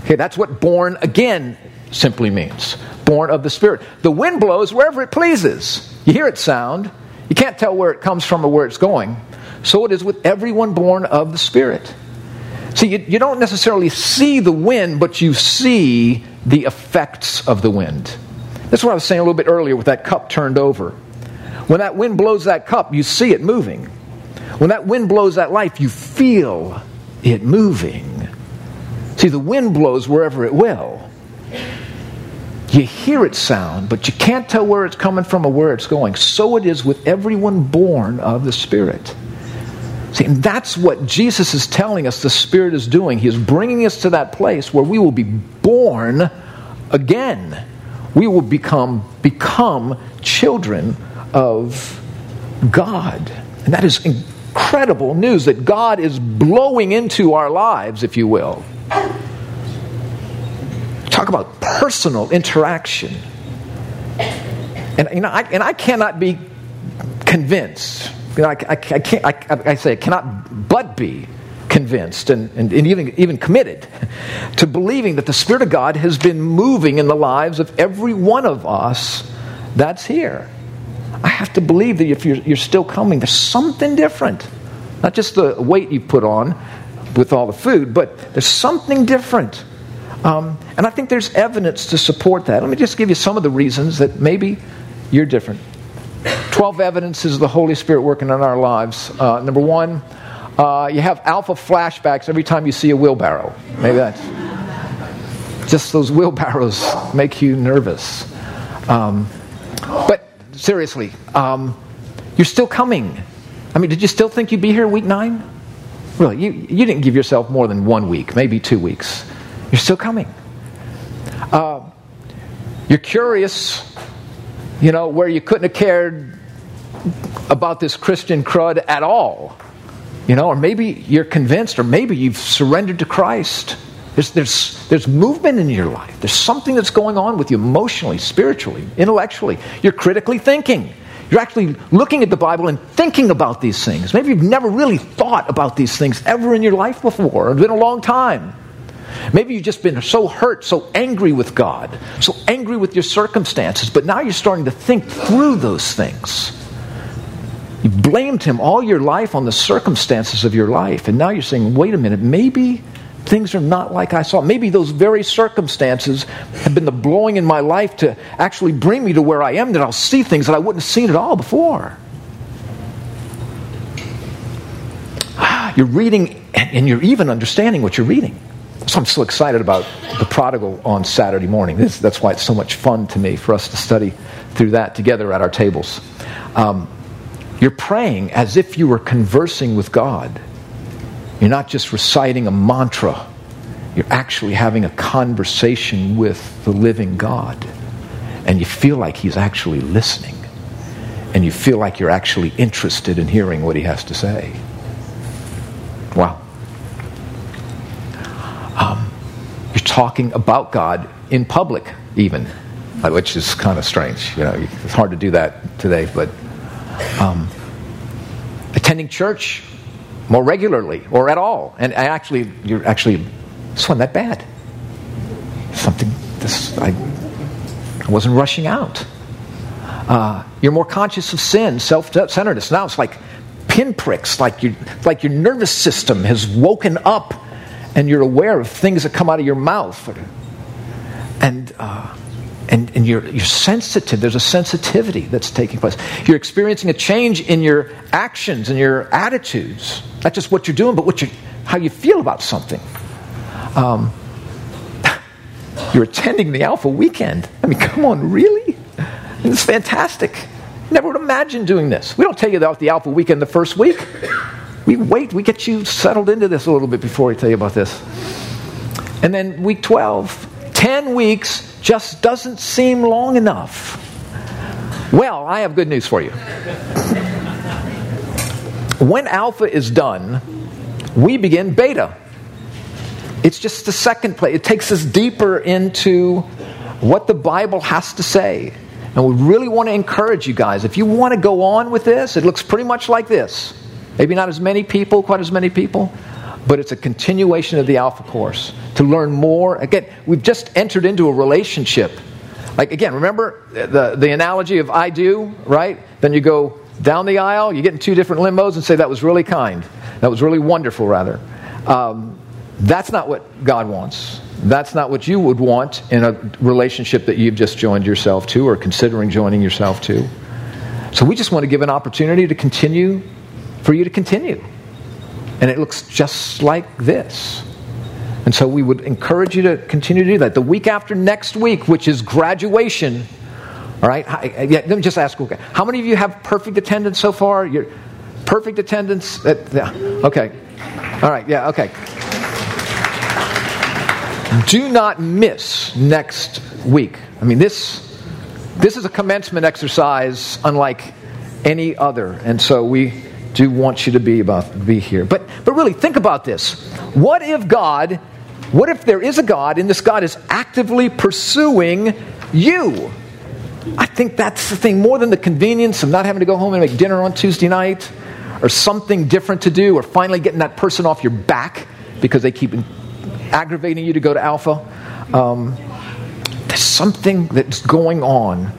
Okay, that's what born again simply means. Born of the Spirit. The wind blows wherever it pleases. You hear it sound. You can't tell where it comes from or where it's going. So it is with everyone born of the Spirit. See, you, you don't necessarily see the wind, but you see the effects of the wind. That's what I was saying a little bit earlier with that cup turned over. When that wind blows that cup, you see it moving. When that wind blows that life, you feel it moving. See, the wind blows wherever it will. You hear it sound, but you can't tell where it's coming from or where it's going. So it is with everyone born of the Spirit. See, and that's what Jesus is telling us the Spirit is doing. He is bringing us to that place where we will be born again. We will become, become children of God. And that is incredible news that God is blowing into our lives, if you will. About personal interaction. And, you know, I, and I cannot be convinced you know, I, I, I, can't, I, I say I cannot but be convinced and, and, and, even, even committed to believing that the Spirit of God has been moving in the lives of every one of us that's here. I have to believe that if you're, you're still coming, there's something different. Not just the weight you put on with all the food, but there's something different. Um, and I think there's evidence to support that. Let me just give you some of the reasons that maybe you're different. 12 evidences of the Holy Spirit working in our lives. Uh, number one, uh, you have alpha flashbacks every time you see a wheelbarrow. Maybe that's just those wheelbarrows make you nervous. Um, but seriously, um, you're still coming. I mean, did you still think you'd be here week nine? Really, you, you didn't give yourself more than one week, maybe two weeks. You're still coming. Uh, you're curious you know, where you couldn't have cared about this Christian crud at all. You know, or maybe you're convinced, or maybe you've surrendered to Christ. There's, there's, there's movement in your life. There's something that's going on with you emotionally, spiritually, intellectually. You're critically thinking. You're actually looking at the Bible and thinking about these things. Maybe you've never really thought about these things ever in your life before. It's been a long time. Maybe you've just been so hurt, so angry with God, so angry with your circumstances, but now you're starting to think through those things. You blamed Him all your life on the circumstances of your life, and now you're saying, wait a minute, maybe things are not like I saw. Maybe those very circumstances have been the blowing in my life to actually bring me to where I am, that I'll see things that I wouldn't have seen at all before. Ah, you're reading and you're even understanding what you're reading. So I'm so excited about the prodigal on Saturday morning. This, that's why it's so much fun to me for us to study through that together at our tables. Um, you're praying as if you were conversing with God. You're not just reciting a mantra, you're actually having a conversation with the living God. And you feel like He's actually listening. And you feel like you're actually interested in hearing what He has to say. Wow. Um, you're talking about God in public, even, uh, which is kind of strange. You know, it's hard to do that today, but um, attending church more regularly or at all, and actually, you're actually this wasn't that bad. Something this I, I wasn't rushing out. Uh, you're more conscious of sin, self-centeredness. Now it's like pinpricks, like, you, like your nervous system has woken up and you're aware of things that come out of your mouth. And, uh, and, and you're, you're sensitive. There's a sensitivity that's taking place. You're experiencing a change in your actions and your attitudes. Not just what you're doing, but what you how you feel about something. Um, you're attending the Alpha weekend. I mean, come on, really? It's fantastic. Never would imagine doing this. We don't tell you about the Alpha weekend the first week. We wait, we get you settled into this a little bit before we tell you about this. And then week 12, 10 weeks just doesn't seem long enough. Well, I have good news for you. when Alpha is done, we begin Beta. It's just the second place. It takes us deeper into what the Bible has to say. And we really want to encourage you guys. If you want to go on with this, it looks pretty much like this. Maybe not as many people, quite as many people, but it's a continuation of the Alpha course to learn more. Again, we've just entered into a relationship. Like, again, remember the, the analogy of I do, right? Then you go down the aisle, you get in two different limos and say, That was really kind. That was really wonderful, rather. Um, that's not what God wants. That's not what you would want in a relationship that you've just joined yourself to or considering joining yourself to. So we just want to give an opportunity to continue, for you to continue. And it looks just like this. And so we would encourage you to continue to do that. The week after next week, which is graduation, all right? Uh, yeah, let me just ask, okay, how many of you have perfect attendance so far? Your perfect attendance? At, yeah, okay. All right, yeah, okay. Do not miss next week. I mean, this, this is a commencement exercise unlike any other. And so we do want you to be, about, be here. But, but really, think about this. What if God, what if there is a God and this God is actively pursuing you? I think that's the thing, more than the convenience of not having to go home and make dinner on Tuesday night or something different to do or finally getting that person off your back because they keep aggravating you to go to Alpha. Um, there's something that's going on.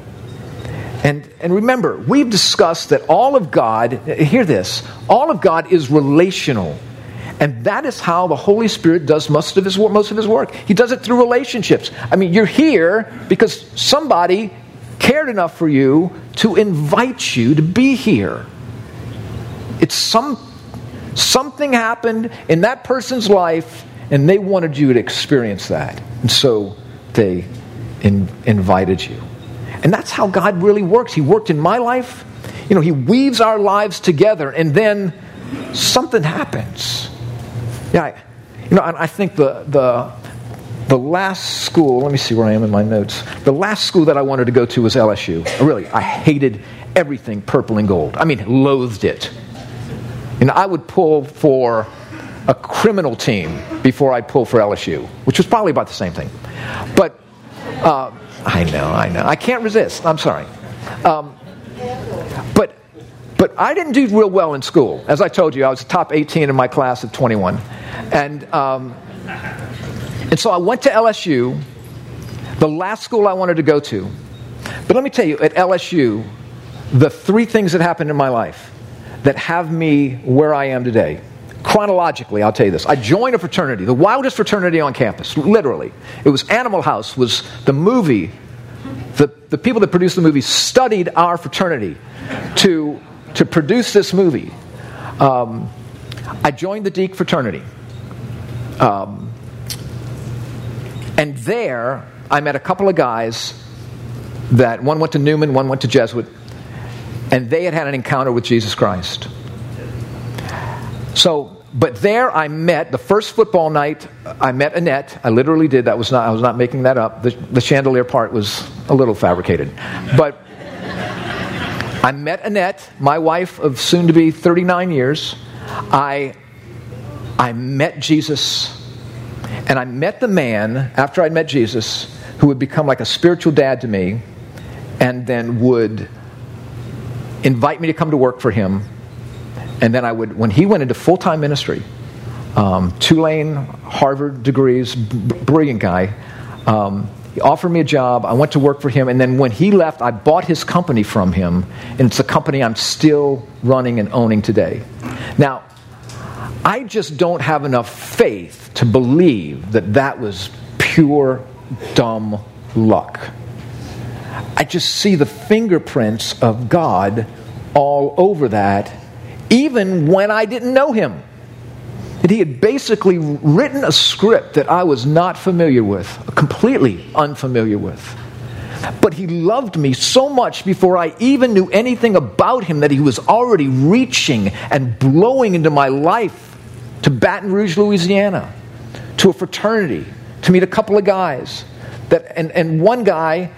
And, and remember, we've discussed that all of God, hear this, all of God is relational. And that is how the Holy Spirit does most of his, most of his work. He does it through relationships. I mean, you're here because somebody cared enough for you to invite you to be here. It's some, something happened in that person's life and they wanted you to experience that. And so they in, invited you. And that's how God really works. He worked in my life. You know, He weaves our lives together, and then something happens. Yeah, I, you know, I think the, the, the last school, let me see where I am in my notes. The last school that I wanted to go to was LSU. Really, I hated everything purple and gold. I mean, loathed it. And I would pull for a criminal team before I'd pull for LSU, which was probably about the same thing. But uh, I know, I know. I can't resist. I'm sorry. Um, but, but I didn't do real well in school. As I told you, I was top 18 in my class of 21. And, um, And so I went to LSU, the last school I wanted to go to. But let me tell you, at LSU, the three things that happened in my life that have me where I am today. Chronologically, I'll tell you this. I joined a fraternity, the wildest fraternity on campus, literally. It was Animal House, was the movie. The, the people that produced the movie studied our fraternity to, to produce this movie. Um, I joined the Deke fraternity. Um, and there, I met a couple of guys that one went to Newman, one went to Jesuit, and they had had an encounter with Jesus Christ. So, but there I met the first football night. I met Annette. I literally did. That was not. I was not making that up. The, the chandelier part was a little fabricated, but I met Annette, my wife of soon to be 39 years. I I met Jesus, and I met the man after I'd met Jesus who would become like a spiritual dad to me, and then would invite me to come to work for him and then I would, when he went into full time ministry, um, Tulane, Harvard degrees, b- brilliant guy. Um, he offered me a job. I went to work for him. And then when he left, I bought his company from him. And it's a company I'm still running and owning today. Now, I just don't have enough faith to believe that that was pure dumb luck. I just see the fingerprints of God all over that even when I didn't know him. That he had basically written a script that I was not familiar with, completely unfamiliar with. But he loved me so much before I even knew anything about him that he was already reaching and blowing into my life to Baton Rouge, Louisiana, to a fraternity, to meet a couple of guys. That, and, and one guy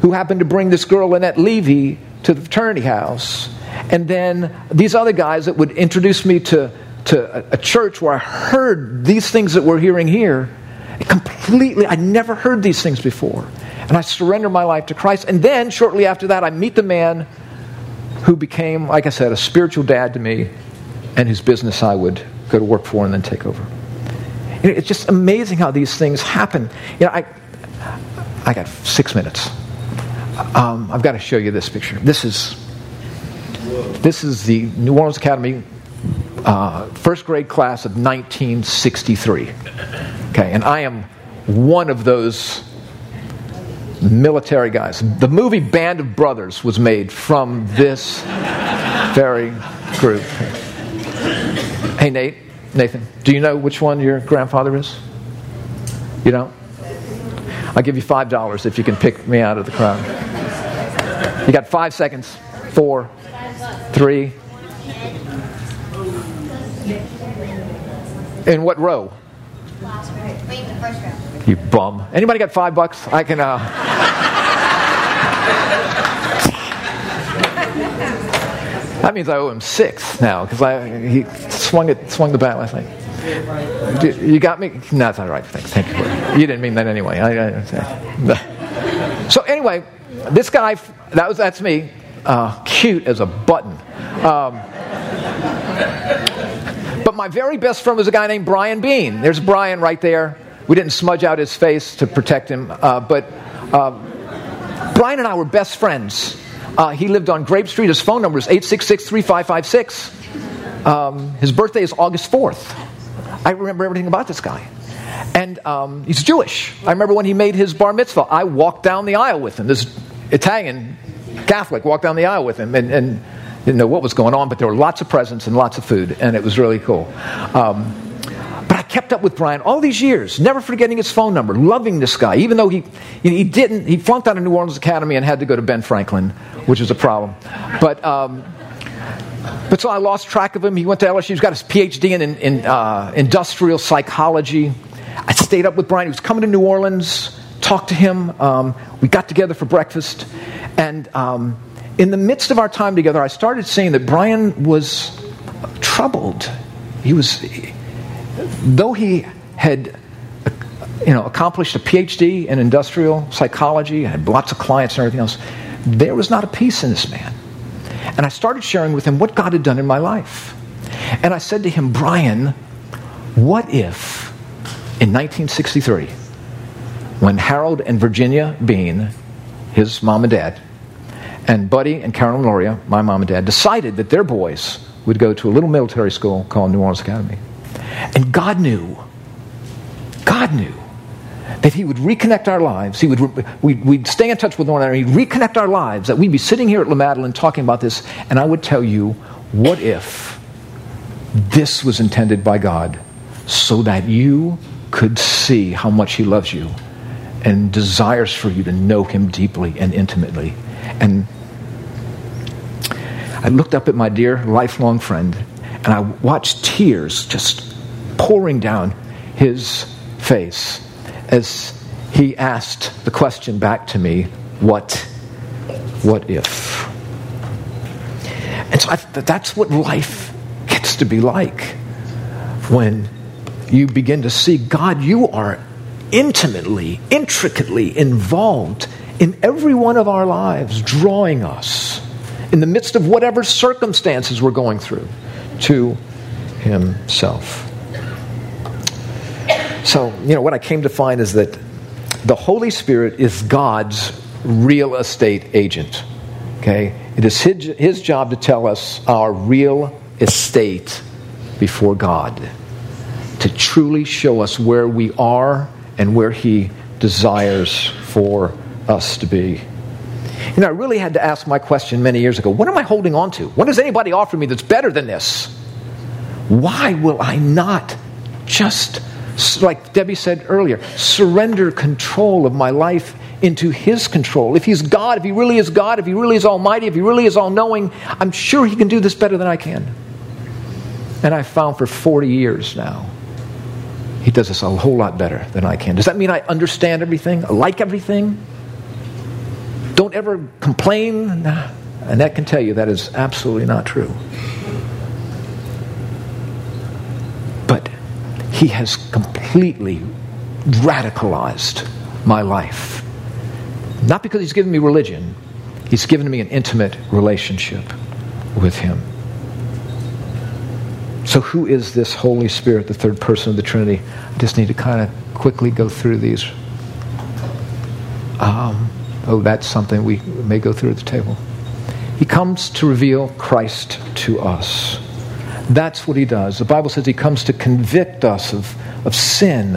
who happened to bring this girl, Annette Levy, to the fraternity house and then these other guys that would introduce me to, to a, a church where I heard these things that we're hearing here. Completely, I never heard these things before. And I surrender my life to Christ. And then, shortly after that, I meet the man who became, like I said, a spiritual dad to me and whose business I would go to work for and then take over. You know, it's just amazing how these things happen. You know, I, I got six minutes. Um, I've got to show you this picture. This is this is the New Orleans Academy uh, first grade class of 1963. Okay, and I am one of those military guys. The movie Band of Brothers was made from this very group. Hey, Nate, Nathan, do you know which one your grandfather is? You don't? I'll give you $5 if you can pick me out of the crowd. You got five seconds. Four, three. In what row? You bum. Anybody got five bucks? I can. Uh... that means I owe him six now because I he swung it swung the bat last night. You got me? No, that's not right. Thanks. Thank you. You didn't mean that anyway. I, I, so anyway, this guy that was that's me. Uh, cute as a button. Um, but my very best friend was a guy named Brian Bean. There's Brian right there. We didn't smudge out his face to protect him, uh, but uh, Brian and I were best friends. Uh, he lived on Grape Street. His phone number is 866 3556. Um, his birthday is August 4th. I remember everything about this guy. And um, he's Jewish. I remember when he made his bar mitzvah, I walked down the aisle with him. This Italian Catholic walked down the aisle with him. And, and didn't know what was going on, but there were lots of presents and lots of food, and it was really cool. Um, but I kept up with Brian all these years, never forgetting his phone number, loving this guy, even though he, he didn't, he flunked out of New Orleans Academy and had to go to Ben Franklin, which was a problem. But, um, but so I lost track of him. He went to LSU, he's got his PhD in, in, in uh, industrial psychology. I stayed up with Brian. He was coming to New Orleans, talked to him. Um, we got together for breakfast, and um, in the midst of our time together, I started seeing that Brian was troubled. He was, though he had you know, accomplished a PhD in industrial psychology, and had lots of clients and everything else, there was not a peace in this man. And I started sharing with him what God had done in my life. And I said to him, Brian, what if in 1963 when Harold and Virginia Bean, his mom and dad, and Buddy and Carolyn Loria, my mom and dad, decided that their boys would go to a little military school called New Orleans Academy. And God knew, God knew that He would reconnect our lives. He would, we'd, we'd stay in touch with one another. He'd reconnect our lives. That we'd be sitting here at La Madeleine talking about this, and I would tell you, what if this was intended by God so that you could see how much He loves you and desires for you to know Him deeply and intimately. And I looked up at my dear lifelong friend and I watched tears just pouring down his face as he asked the question back to me, What, what if? And so I, that's what life gets to be like when you begin to see God, you are intimately, intricately involved in every one of our lives, drawing us in the midst of whatever circumstances we're going through to Himself. So, you know, what I came to find is that the Holy Spirit is God's real estate agent. Okay? It is his, his job to tell us our real estate before God, to truly show us where we are and where He desires for us to be. You know, I really had to ask my question many years ago what am I holding on to? What does anybody offer me that's better than this? Why will I not just like Debbie said earlier, surrender control of my life into His control. If He's God, if He really is God, if He really is Almighty, if He really is all knowing, I'm sure He can do this better than I can. And I've found for 40 years now, He does this a whole lot better than I can. Does that mean I understand everything, I like everything? Don't ever complain? And that can tell you that is absolutely not true. But he has completely radicalized my life. Not because He's given me religion, He's given me an intimate relationship with Him. So, who is this Holy Spirit, the third person of the Trinity? I just need to kind of quickly go through these. Um, oh, that's something we may go through at the table. He comes to reveal Christ to us. That's what he does. The Bible says he comes to convict us of, of sin,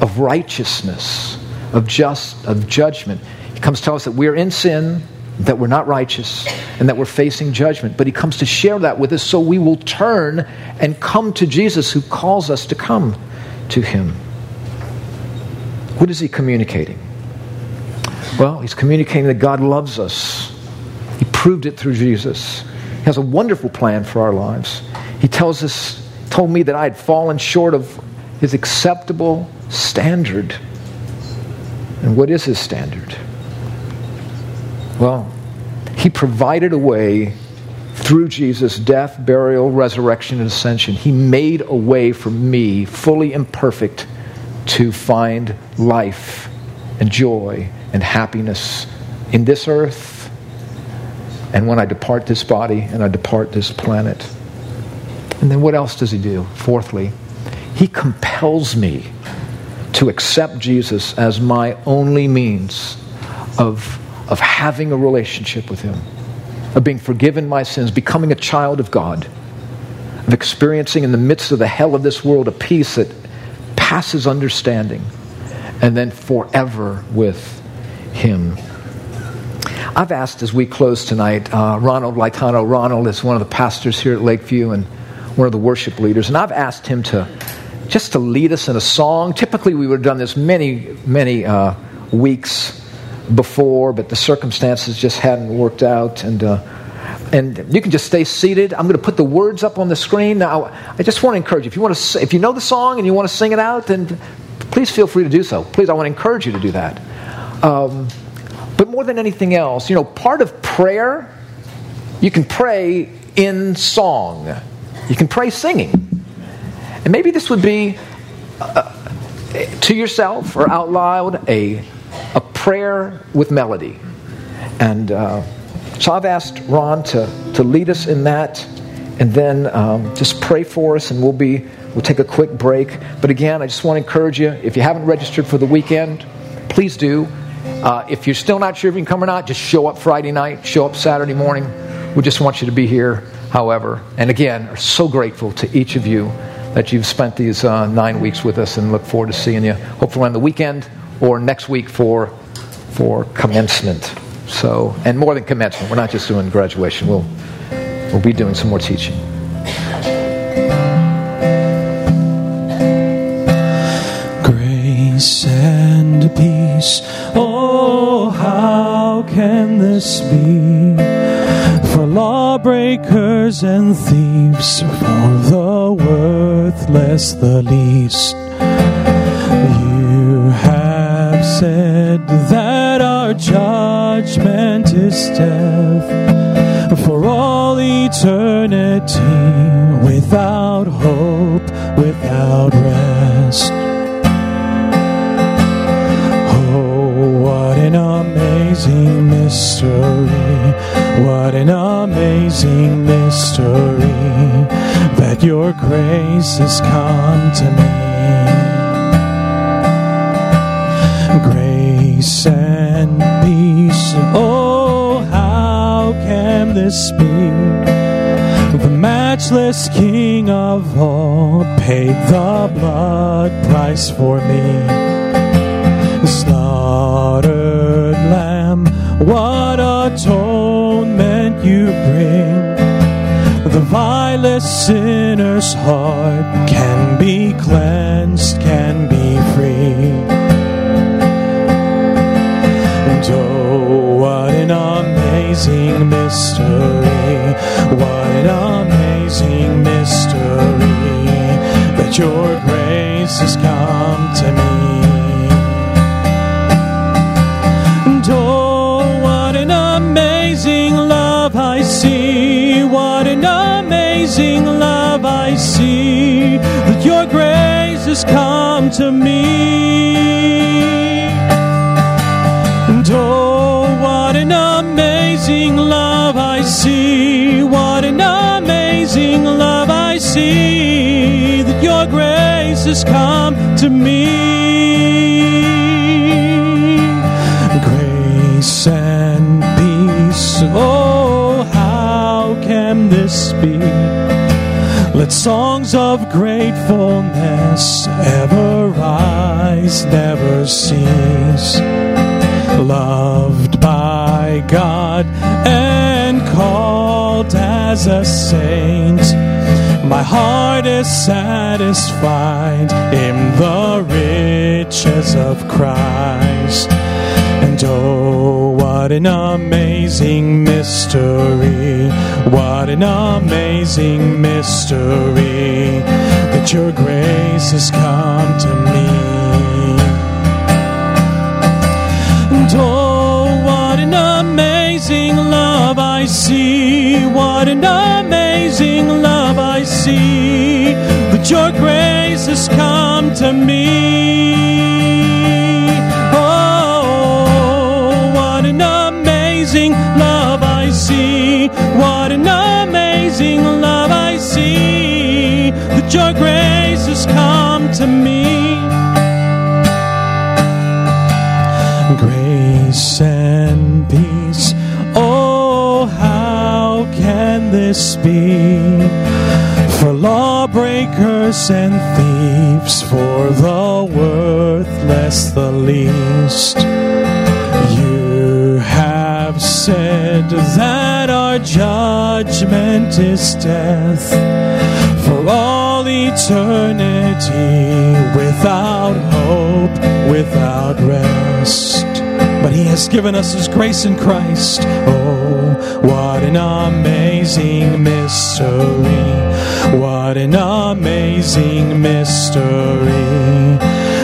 of righteousness, of just of judgment. He comes to tell us that we're in sin, that we're not righteous, and that we're facing judgment. But he comes to share that with us so we will turn and come to Jesus who calls us to come to him. What is he communicating? Well, he's communicating that God loves us. He proved it through Jesus He has a wonderful plan for our lives. He tells us, told me that I had fallen short of his acceptable standard. And what is his standard? Well, he provided a way through Jesus' death, burial, resurrection, and ascension. He made a way for me, fully imperfect, to find life and joy and happiness in this earth and when I depart this body and I depart this planet. And then what else does he do? Fourthly, he compels me to accept Jesus as my only means of, of having a relationship with him, of being forgiven my sins, becoming a child of God, of experiencing in the midst of the hell of this world a peace that passes understanding, and then forever with him. I've asked as we close tonight, uh, Ronald Laitano. Ronald is one of the pastors here at Lakeview and one of the worship leaders, and I've asked him to just to lead us in a song. Typically, we would have done this many, many uh, weeks before, but the circumstances just hadn't worked out, and. Uh, and you can just stay seated. I'm going to put the words up on the screen. Now, I just want to encourage you. If you want to, if you know the song and you want to sing it out, then please feel free to do so. Please, I want to encourage you to do that. Um, but more than anything else, you know, part of prayer, you can pray in song, you can pray singing. And maybe this would be uh, to yourself or out loud a, a prayer with melody. And uh, so I've asked Ron to, to lead us in that. and then um, just pray for us, and we'll be we'll take a quick break. But again, I just want to encourage you: if you haven't registered for the weekend, please do. Uh, if you're still not sure if you can come or not, just show up Friday night, show up Saturday morning. We just want you to be here, however. And again, are so grateful to each of you that you've spent these uh, nine weeks with us, and look forward to seeing you hopefully on the weekend or next week for for commencement. So, and more than commencement, we're not just doing graduation. We'll we'll be doing some more teaching. Grace and peace. Can this be? For lawbreakers and thieves, for the worthless the least. You have said that our judgment is death for all eternity without hope, without rest. Mystery! What an amazing mystery that your grace has come to me. Grace and peace. Oh, how can this be? The matchless King of all paid the blood price for me slaughtered lamb, atonement you bring. The vilest sinner's heart can be cleansed, can be free. To me. And oh, what an amazing love I see! What an amazing love I see! That your grace has come to me. Grace and peace. Oh, how can this be? Let songs of gratefulness ever rise, never cease. Loved by God and called as a saint, my heart is satisfied in the riches of Christ. And oh, what an amazing mystery! What an amazing mystery that your grace has come to me. See! What an amazing love I see! That your grace has come to me. Oh, what an amazing love I see! What an amazing love I see! That your grace has come to me. Be? For lawbreakers and thieves, for the worthless the least. You have said that our judgment is death for all eternity without hope, without rest. But He has given us His grace in Christ. Oh, what an amazing mystery! What an amazing mystery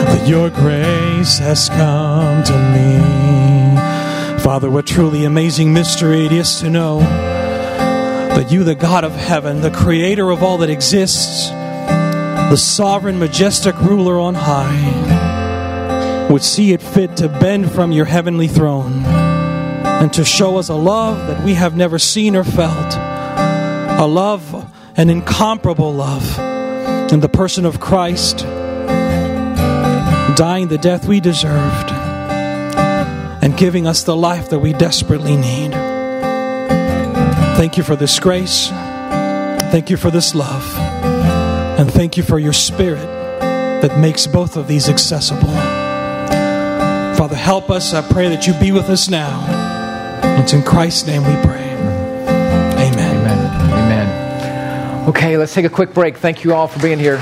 that Your grace has come to me. Father, what truly amazing mystery it is to know that you, the God of heaven, the creator of all that exists, the sovereign, majestic ruler on high, would see it fit to bend from your heavenly throne and to show us a love that we have never seen or felt. A love an incomparable love in the person of Christ, dying the death we deserved, and giving us the life that we desperately need. Thank you for this grace. Thank you for this love. And thank you for your spirit that makes both of these accessible. Father, help us. I pray that you be with us now. It's in Christ's name we pray. Amen. Amen. Amen. Okay, let's take a quick break. Thank you all for being here.